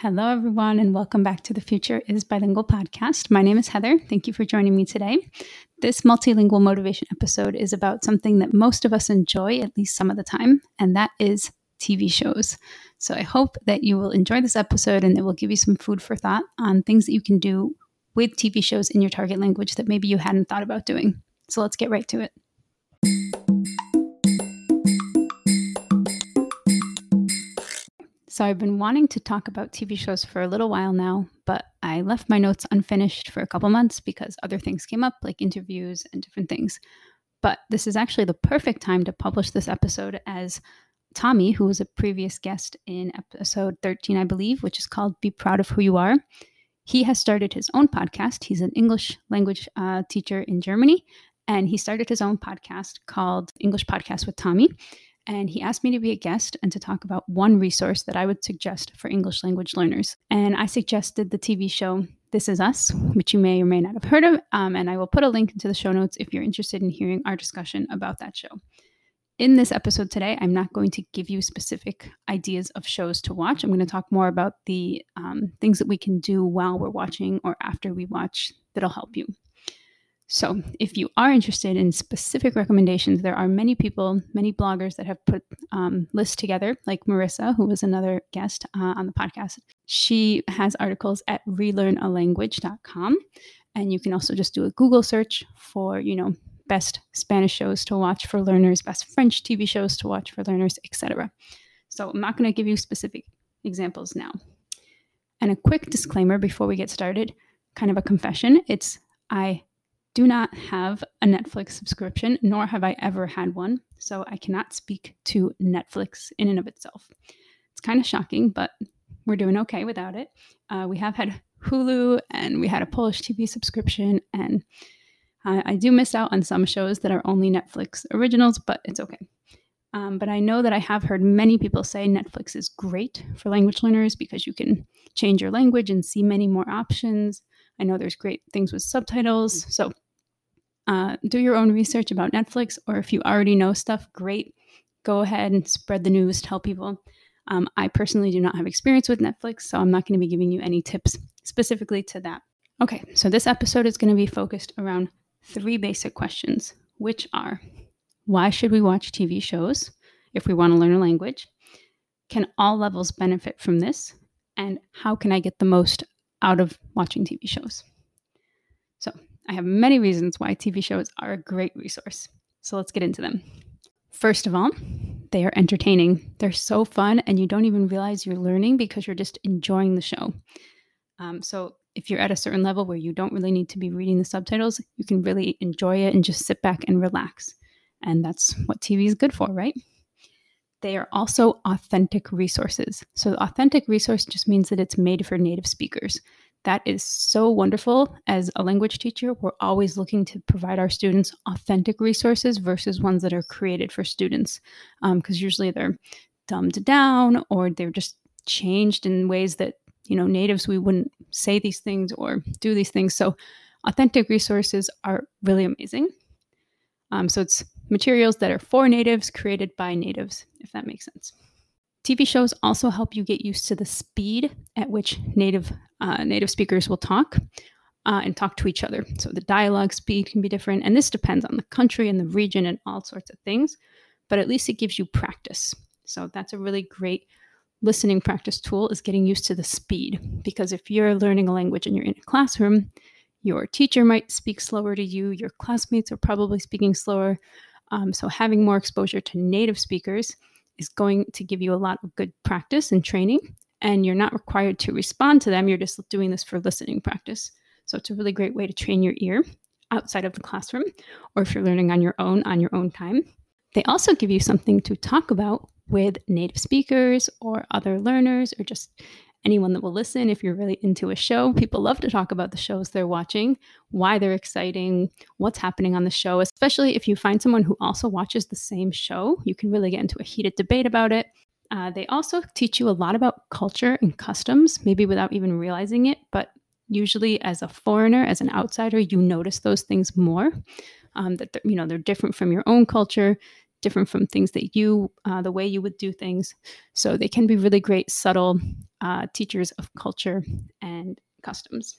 Hello, everyone, and welcome back to the Future is Bilingual podcast. My name is Heather. Thank you for joining me today. This multilingual motivation episode is about something that most of us enjoy at least some of the time, and that is TV shows. So I hope that you will enjoy this episode and it will give you some food for thought on things that you can do with TV shows in your target language that maybe you hadn't thought about doing. So let's get right to it. So I've been wanting to talk about TV shows for a little while now, but I left my notes unfinished for a couple months because other things came up, like interviews and different things. But this is actually the perfect time to publish this episode as Tommy, who was a previous guest in episode 13, I believe, which is called Be Proud of Who You Are. He has started his own podcast. He's an English language uh, teacher in Germany, and he started his own podcast called English Podcast with Tommy and he asked me to be a guest and to talk about one resource that I would suggest for English language learners. And I suggested the TV show This Is Us, which you may or may not have heard of. Um, and I will put a link into the show notes if you're interested in hearing our discussion about that show. In this episode today, I'm not going to give you specific ideas of shows to watch. I'm going to talk more about the um, things that we can do while we're watching or after we watch that'll help you. So, if you are interested in specific recommendations, there are many people, many bloggers that have put um, lists together, like Marissa, who was another guest uh, on the podcast. She has articles at relearnalanguage.com. And you can also just do a Google search for, you know, best Spanish shows to watch for learners, best French TV shows to watch for learners, etc. So, I'm not going to give you specific examples now. And a quick disclaimer before we get started, kind of a confession. It's I do not have a Netflix subscription, nor have I ever had one, so I cannot speak to Netflix in and of itself. It's kind of shocking, but we're doing okay without it. Uh, we have had Hulu and we had a Polish TV subscription, and I, I do miss out on some shows that are only Netflix originals, but it's okay. Um, but I know that I have heard many people say Netflix is great for language learners because you can change your language and see many more options. I know there's great things with subtitles. So uh, do your own research about Netflix, or if you already know stuff, great. Go ahead and spread the news, tell people. Um, I personally do not have experience with Netflix, so I'm not going to be giving you any tips specifically to that. Okay, so this episode is going to be focused around three basic questions, which are why should we watch TV shows if we want to learn a language? Can all levels benefit from this? And how can I get the most out of watching TV shows? I have many reasons why TV shows are a great resource. So let's get into them. First of all, they are entertaining. They're so fun, and you don't even realize you're learning because you're just enjoying the show. Um, so, if you're at a certain level where you don't really need to be reading the subtitles, you can really enjoy it and just sit back and relax. And that's what TV is good for, right? They are also authentic resources. So, authentic resource just means that it's made for native speakers that is so wonderful. As a language teacher, we're always looking to provide our students authentic resources versus ones that are created for students, because um, usually they're dumbed down or they're just changed in ways that you know natives we wouldn't say these things or do these things. So, authentic resources are really amazing. Um, so it's materials that are for natives, created by natives, if that makes sense. TV shows also help you get used to the speed at which native uh, native speakers will talk uh, and talk to each other. So the dialogue speed can be different, and this depends on the country and the region and all sorts of things. But at least it gives you practice. So that's a really great listening practice tool is getting used to the speed because if you're learning a language and you're in a classroom your teacher might speak slower to you your classmates are probably speaking slower um, so having more exposure to native speakers is going to give you a lot of good practice and training. And you're not required to respond to them. You're just doing this for listening practice. So it's a really great way to train your ear outside of the classroom, or if you're learning on your own, on your own time. They also give you something to talk about with native speakers or other learners or just anyone that will listen if you're really into a show. People love to talk about the shows they're watching, why they're exciting, what's happening on the show, especially if you find someone who also watches the same show. You can really get into a heated debate about it. Uh, they also teach you a lot about culture and customs, maybe without even realizing it, but usually as a foreigner, as an outsider, you notice those things more. Um, that you know they're different from your own culture different from things that you, uh, the way you would do things. So they can be really great, subtle uh, teachers of culture and customs.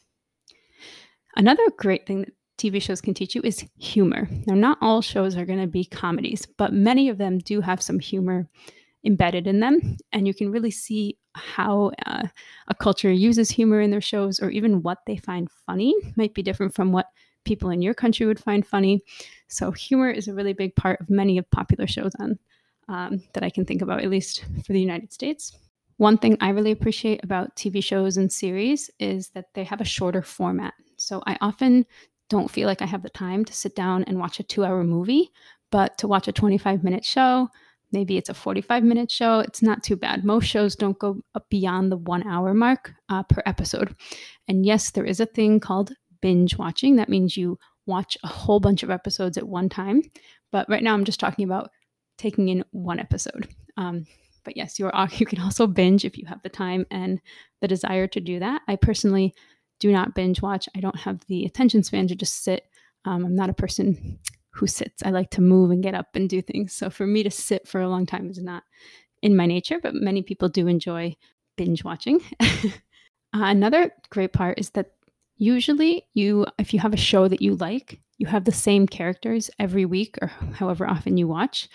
Another great thing that TV shows can teach you is humor. Now, not all shows are going to be comedies, but many of them do have some humor embedded in them. And you can really see how uh, a culture uses humor in their shows or even what they find funny might be different from what people in your country would find funny. So, humor is a really big part of many of popular shows on um, that I can think about, at least for the United States. One thing I really appreciate about TV shows and series is that they have a shorter format. So, I often don't feel like I have the time to sit down and watch a two hour movie, but to watch a 25 minute show, maybe it's a 45 minute show, it's not too bad. Most shows don't go beyond the one hour mark uh, per episode. And yes, there is a thing called binge watching. That means you watch a whole bunch of episodes at one time. But right now, I'm just talking about taking in one episode. Um, but yes, you are you can also binge if you have the time and the desire to do that. I personally do not binge watch. I don't have the attention span to just sit. Um, I'm not a person who sits. I like to move and get up and do things. So for me to sit for a long time is not in my nature, but many people do enjoy binge watching. uh, another great part is that usually you if you have a show that you like, you have the same characters every week or however often you watch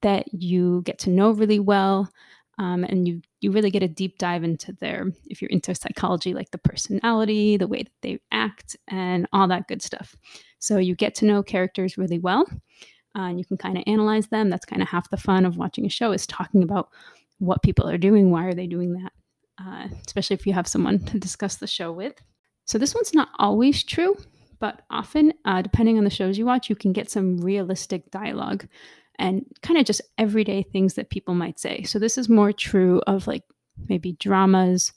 that you get to know really well um, and you you really get a deep dive into their if you're into psychology like the personality the way that they act and all that good stuff. So you get to know characters really well uh, and you can kind of analyze them. That's kind of half the fun of watching a show is talking about what people are doing why are they doing that uh, especially if you have someone to discuss the show with so this one's not always true but often uh, depending on the shows you watch you can get some realistic dialogue and kind of just everyday things that people might say. So this is more true of like maybe dramas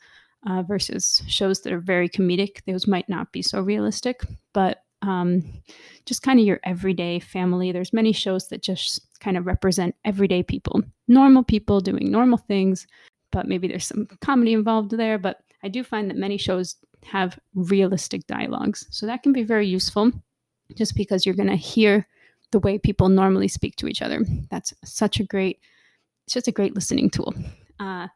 uh, versus shows that are very comedic. Those might not be so realistic, but um, just kind of your everyday family. There's many shows that just kind of represent everyday people, normal people doing normal things, but maybe there's some comedy involved there. But I do find that many shows have realistic dialogues. So that can be very useful just because you're going to hear the way people normally speak to each other. That's such a great, it's just a great listening tool. Uh,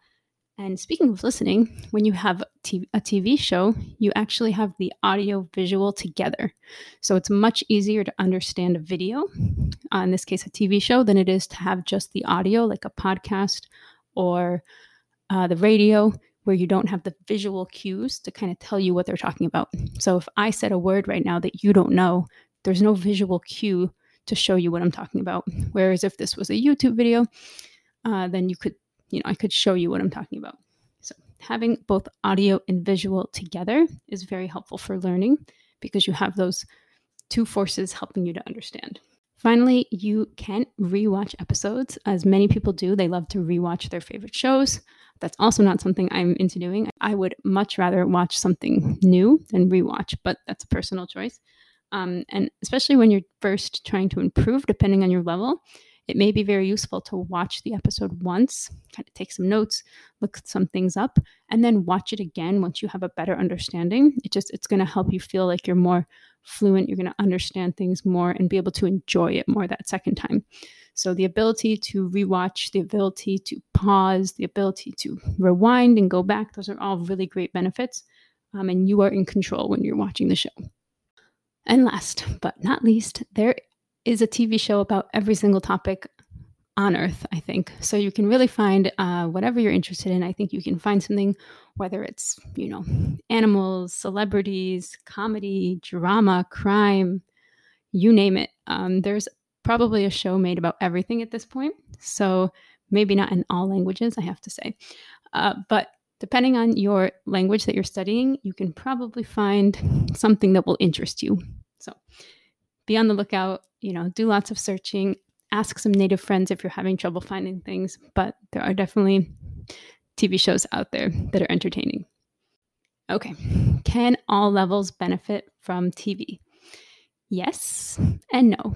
and speaking of listening, when you have a TV show, you actually have the audio visual together. So it's much easier to understand a video, uh, in this case, a TV show, than it is to have just the audio, like a podcast or uh, the radio, where you don't have the visual cues to kind of tell you what they're talking about. So if I said a word right now that you don't know, there's no visual cue to show you what I'm talking about. Whereas if this was a YouTube video, uh, then you could, you know, I could show you what I'm talking about. So having both audio and visual together is very helpful for learning because you have those two forces helping you to understand. Finally, you can rewatch episodes, as many people do. They love to rewatch their favorite shows. That's also not something I'm into doing. I would much rather watch something new than rewatch, but that's a personal choice. Um, and especially when you're first trying to improve, depending on your level, it may be very useful to watch the episode once, kind of take some notes, look some things up, and then watch it again once you have a better understanding. It just it's going to help you feel like you're more fluent, you're going to understand things more and be able to enjoy it more that second time. So the ability to rewatch, the ability to pause, the ability to rewind and go back, those are all really great benefits. Um, and you are in control when you're watching the show. And last but not least, there is a TV show about every single topic on earth, I think. So you can really find uh, whatever you're interested in. I think you can find something, whether it's, you know, animals, celebrities, comedy, drama, crime, you name it. Um, there's probably a show made about everything at this point. So maybe not in all languages, I have to say. Uh, but depending on your language that you're studying, you can probably find something that will interest you. So be on the lookout, you know, do lots of searching, ask some native friends if you're having trouble finding things, but there are definitely TV shows out there that are entertaining. Okay, can all levels benefit from TV? Yes and no.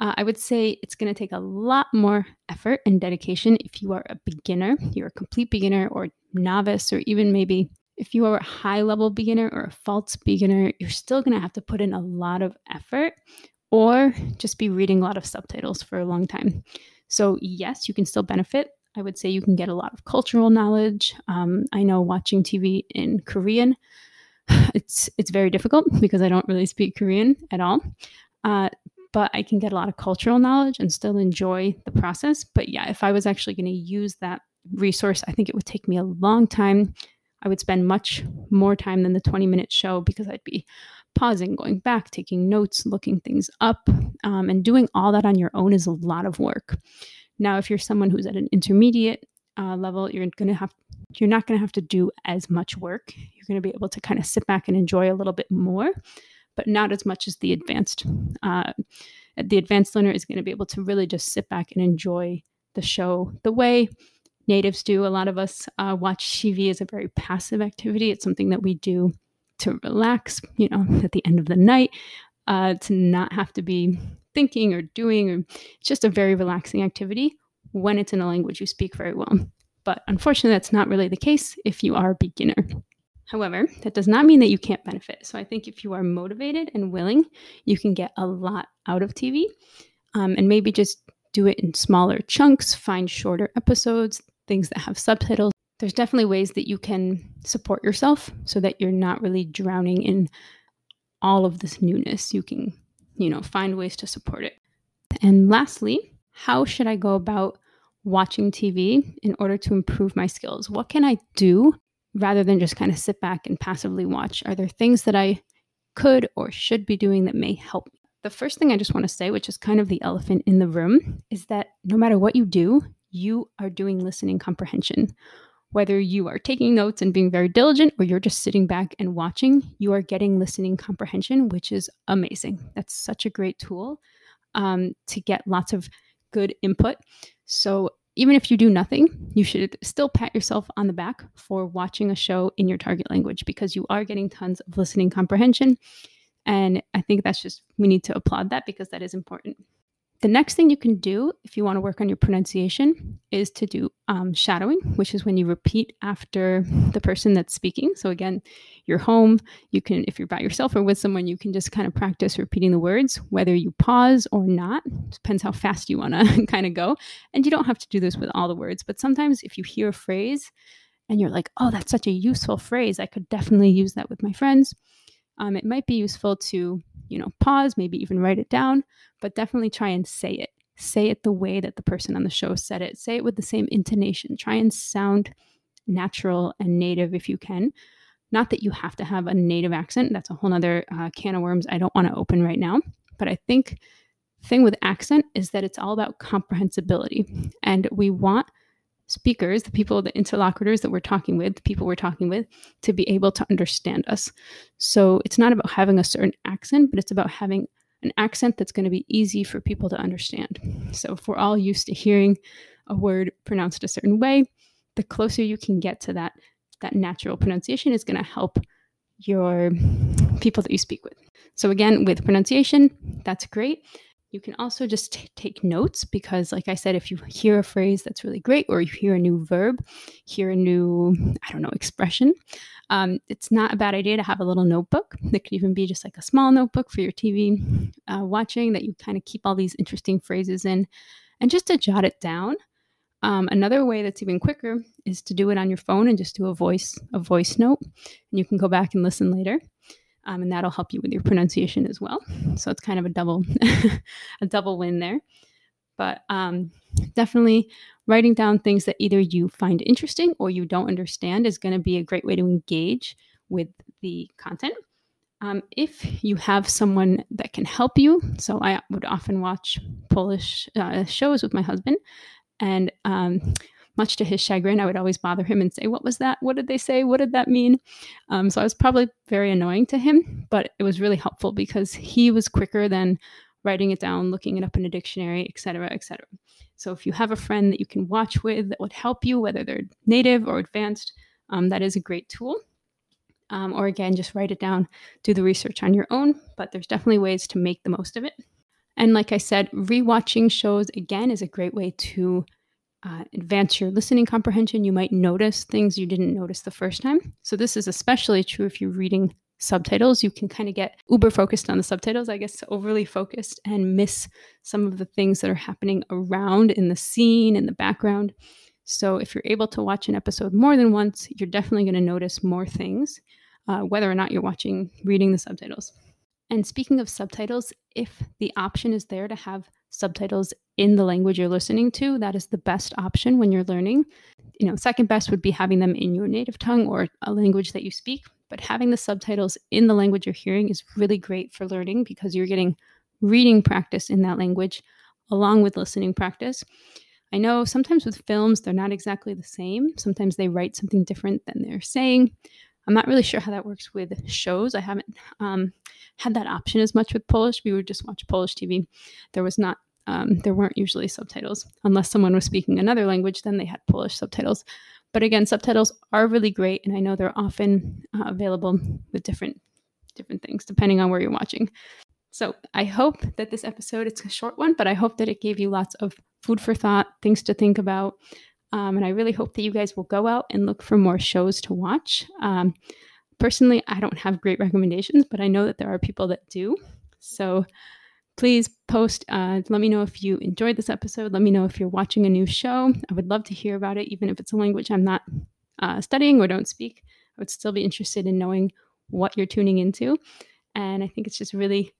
Uh, I would say it's going to take a lot more effort and dedication if you are a beginner, you're a complete beginner or novice, or even maybe if you are a high level beginner or a false beginner, you're still going to have to put in a lot of effort or just be reading a lot of subtitles for a long time. So, yes, you can still benefit. I would say you can get a lot of cultural knowledge. Um, I know watching TV in Korean, it's it's very difficult because I don't really speak Korean at all. Uh, but I can get a lot of cultural knowledge and still enjoy the process. But yeah, if I was actually going to use that resource, I think it would take me a long time. I would spend much more time than the 20 minute show because I'd be pausing, going back, taking notes, looking things up, um, and doing all that on your own is a lot of work. Now, if you're someone who's at an intermediate uh, level, you're going to have you're not going to have to do as much work. You're going to be able to kind of sit back and enjoy a little bit more, but not as much as the advanced. Uh, the advanced learner is going to be able to really just sit back and enjoy the show the way natives do. A lot of us uh, watch TV as a very passive activity. It's something that we do to relax, you know, at the end of the night, uh, to not have to be thinking or doing, or it's just a very relaxing activity when it's in a language you speak very well. But unfortunately, that's not really the case if you are a beginner. However, that does not mean that you can't benefit. So I think if you are motivated and willing, you can get a lot out of TV um, and maybe just do it in smaller chunks, find shorter episodes, things that have subtitles. There's definitely ways that you can support yourself so that you're not really drowning in all of this newness. You can, you know, find ways to support it. And lastly, how should I go about watching TV in order to improve my skills? What can I do rather than just kind of sit back and passively watch? Are there things that I could or should be doing that may help? The first thing I just want to say, which is kind of the elephant in the room, is that no matter what you do, you are doing listening comprehension. Whether you are taking notes and being very diligent or you're just sitting back and watching, you are getting listening comprehension, which is amazing. That's such a great tool um, to get lots of good input. So, even if you do nothing, you should still pat yourself on the back for watching a show in your target language because you are getting tons of listening comprehension. And I think that's just, we need to applaud that because that is important. The next thing you can do if you want to work on your pronunciation is to do um, shadowing, which is when you repeat after the person that's speaking. So, again, you're home. You can, if you're by yourself or with someone, you can just kind of practice repeating the words, whether you pause or not. Depends how fast you want to kind of go. And you don't have to do this with all the words, but sometimes if you hear a phrase and you're like, oh, that's such a useful phrase, I could definitely use that with my friends um, it might be useful to, you know, pause, maybe even write it down, but definitely try and say it. Say it the way that the person on the show said it. Say it with the same intonation. Try and sound natural and native if you can. Not that you have to have a native accent. That's a whole other uh, can of worms I don't want to open right now. But I think thing with accent is that it's all about comprehensibility. And we want speakers, the people, the interlocutors that we're talking with, the people we're talking with, to be able to understand us. So it's not about having a certain accent, but it's about having an accent that's going to be easy for people to understand. So if we're all used to hearing a word pronounced a certain way, the closer you can get to that that natural pronunciation is going to help your people that you speak with. So again, with pronunciation, that's great. You can also just t- take notes because, like I said, if you hear a phrase that's really great, or you hear a new verb, hear a new, I don't know, expression, um, it's not a bad idea to have a little notebook. It could even be just like a small notebook for your TV uh, watching that you kind of keep all these interesting phrases in and just to jot it down. Um, another way that's even quicker is to do it on your phone and just do a voice a voice note, and you can go back and listen later um, and that'll help you with your pronunciation as well. So it's kind of a double a double win there. But um, definitely writing down things that either you find interesting or you don't understand is going to be a great way to engage with the content. Um, if you have someone that can help you, so I would often watch Polish uh, shows with my husband, and um, much to his chagrin, I would always bother him and say, What was that? What did they say? What did that mean? Um, so I was probably very annoying to him, but it was really helpful because he was quicker than writing it down, looking it up in a dictionary, etc., etc. So if you have a friend that you can watch with that would help you, whether they're native or advanced, um, that is a great tool. Um, or again, just write it down, do the research on your own, but there's definitely ways to make the most of it. And like I said, rewatching shows again is a great way to uh, advance your listening comprehension. You might notice things you didn't notice the first time. So, this is especially true if you're reading subtitles. You can kind of get uber focused on the subtitles, I guess, overly focused and miss some of the things that are happening around in the scene, in the background. So if you're able to watch an episode more than once, you're definitely going to notice more things, uh, whether or not you're watching, reading the subtitles. And speaking of subtitles, if the option is there to have subtitles in the language you're listening to, that is the best option when you're learning. You know, second best would be having them in your native tongue or a language that you speak, but having the subtitles in the language you're hearing is really great for learning because you're getting reading practice in that language along with listening practice. I know sometimes with films, they're not exactly the same. Sometimes they write something different than they're saying. I'm not really sure how that works with shows. I haven't um, had that option as much with Polish. We would just watch Polish TV. There was not, um, there weren't usually subtitles unless someone was speaking another language. Then they had Polish subtitles. But again, subtitles are really great, and I know they're often uh, available with different different things depending on where you're watching. So I hope that this episode, it's a short one, but I hope that it gave you lots of food for thought, things to think about. Um, and I really hope that you guys will go out and look for more shows to watch. Um, personally, I don't have great recommendations, but I know that there are people that do. So please post. Uh, let me know if you enjoyed this episode. Let me know if you're watching a new show. I would love to hear about it, even if it's a language I'm not uh, studying or don't speak. I would still be interested in knowing what you're tuning into. And I think it's just really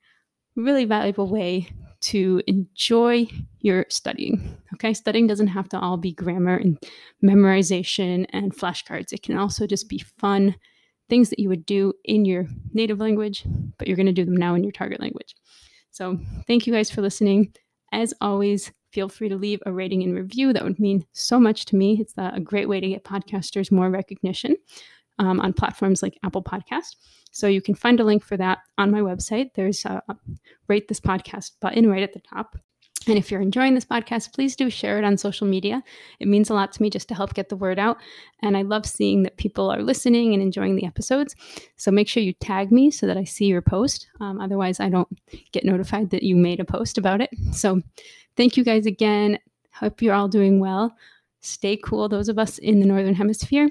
really valuable way to enjoy your studying. Okay, studying doesn't have to all be grammar and memorization and flashcards. It can also just be fun things that you would do in your native language, but you're going to do them now in your target language. So, thank you guys for listening. As always, feel free to leave a rating and review. That would mean so much to me. It's a great way to get podcasters more recognition um, on platforms like Apple Podcast. So you can find a link for that on my website. There's a rate this podcast button right at the top. And if you're enjoying this podcast, please do share it on social media. It means a lot to me just to help get the word out. And I love seeing that people are listening and enjoying the episodes. So make sure you tag me so that I see your post. Um, otherwise, I don't get notified that you made a post about it. So thank you guys again. Hope you're all doing well. Stay cool, those of us in the Northern Hemisphere